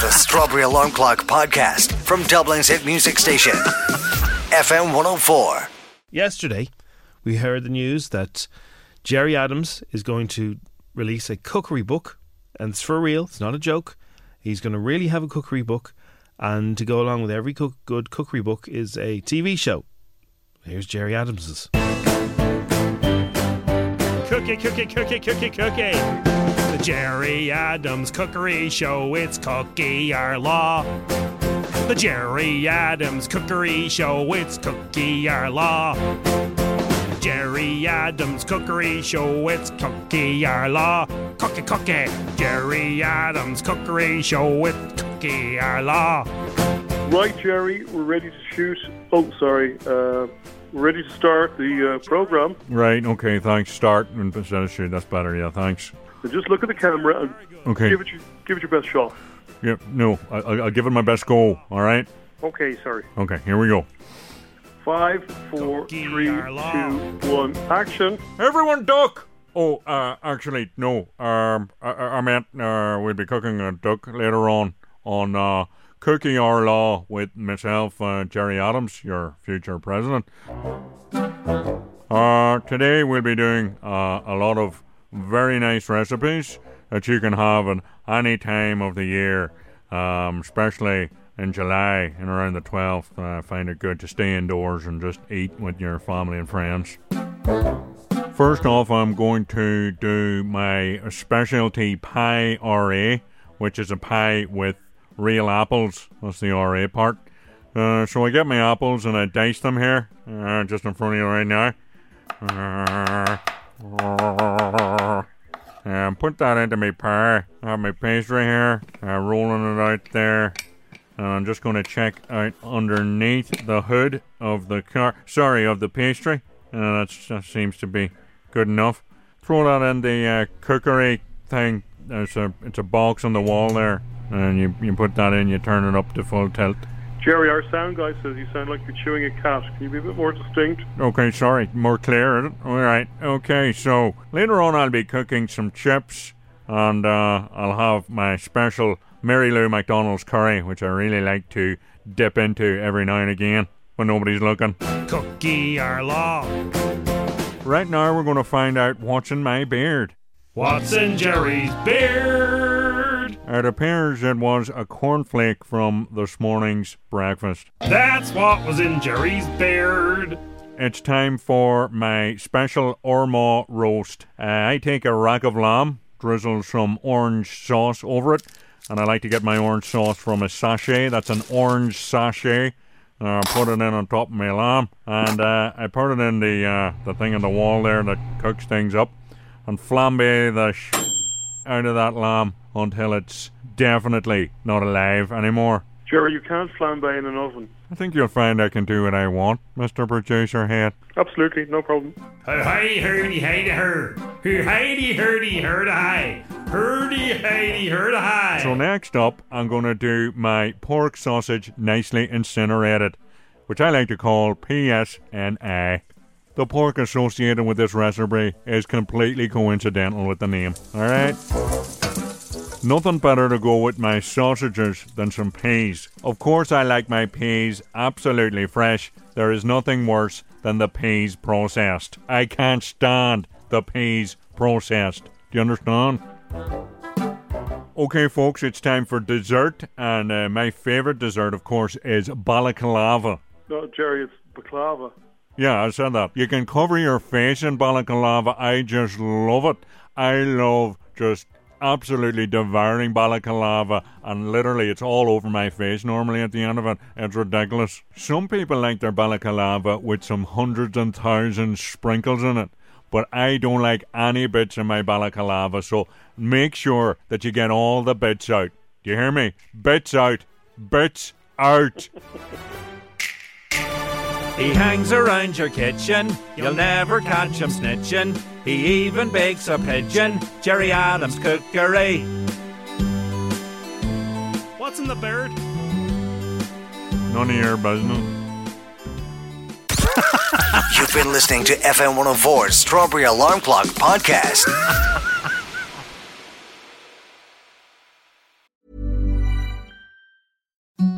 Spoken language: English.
The Strawberry Alarm Clock Podcast from Dublin's hit music station, FM 104. Yesterday, we heard the news that Gerry Adams is going to release a cookery book, and it's for real. It's not a joke. He's going to really have a cookery book, and to go along with every cook- good cookery book is a TV show. Here's Gerry Adams's. Cookie, cookie, cookie, cookie, cookie. The Gerry Adams Cookery Show. It's cookie our law. The Gerry Adams Cookery Show. It's cookie our law. Gerry Adams Cookery Show. It's cookie our law. Cookie, cookie. Gerry Adams Cookery Show. It's cookie our law. Right, Gerry, we're ready to shoot. Oh, sorry. Uh, we're ready to start the uh, program. Right, okay, thanks. Start instead of shoot. That's better, yeah, thanks. So just look at the camera and Okay. give it your, give it your best shot. Yeah, no, I, I'll, I'll give it my best go, all right? Okay, sorry. Okay, here we go. Five, four, three, two, one, action. Everyone duck! Oh, uh, actually, no. Um, I, I I meant uh, we'll be cooking a duck later on on uh, Cooking Our Law with myself, uh, Gerry Adams, your future president. Uh, today we'll be doing uh, a lot of very nice recipes that you can have at any time of the year, um, especially in July and around the 12th. I find it good to stay indoors and just eat with your family and friends. First off, I'm going to do my specialty pie RA, which is a pie with real apples. That's the RA part. Uh, so I get my apples and I dice them here, uh, just in front of you right now. And put that into my pie. I have my pastry here, uh, rolling it out there. And I'm just going to check out underneath the hood of the car. Sorry, of the pastry. Uh, that seems to be good enough. Throw that in the uh, cookery thing. There's a it's a box on the wall there, and you you put that in. You turn it up to full tilt. Gerry, our sound guy says you sound like you're chewing a cat. Can you be a bit more distinct? Okay, sorry, more clear. All right. Okay, so later on I'll be cooking some chips, and uh, I'll have my special Mary Lou McDonald's curry, which I really like to dip into every now and again when nobody's looking. Cookie our law. Right now we're going to find out what's in my beard. What's in Gerry's beard? It appears it was a cornflake from this morning's breakfast. That's what was in Gerry's beard. It's time for my special Orma roast. Uh, I take a rack of lamb, drizzle some orange sauce over it, and I like to get my orange sauce from a sachet. That's an orange sachet. Uh, put it in on top of my lamb, and uh, I put it in the uh, the thing on the wall there that cooks things up, and flambe the sh- out of that lamb until it's definitely not alive anymore. Gerry, you can't flambe in an oven. I think you'll find I can do what I want, Mr. Producer Head. Absolutely, no problem. Hi, hurdy, hey, her. Hurdy, hurdy, hurdy, hi. Hurdy, hey, hurdy, hi. So next up, I'm going to do my pork sausage nicely incinerated, which I like to call PSNI. The pork associated with this recipe is completely coincidental with the name. All right. Nothing better to go with my sausages than some peas. Of course, I like my peas absolutely fresh. There is nothing worse than the peas processed. I can't stand the peas processed. Do you understand? Okay, folks, it's time for dessert, and uh, my favourite dessert, of course, is balaclava. No, Gerry, it's baklava. Yeah, I said that. You can cover your face in balaclava. I just love it. I love just absolutely devouring balaclava, and literally it's all over my face normally at the end of it. It's ridiculous. Some people like their balaclava with some hundreds and thousands sprinkles in it, but I don't like any bits in my balaclava, so make sure that you get all the bits out. Do you hear me? Bits out. Bits out. He hangs around your kitchen, you'll never catch him snitching. He even bakes a pigeon, Gerry Adams cookery. What's in the bird? None of your business. You've been listening to FM 104's Strawberry Alarm Clock podcast.